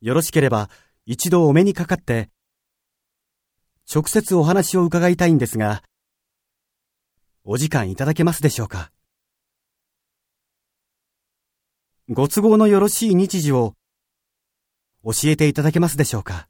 よろしければ一度お目にかかって、直接お話を伺いたいんですが、お時間いただけますでしょうか？ご都合のよろしい日時を教えていただけますでしょうか？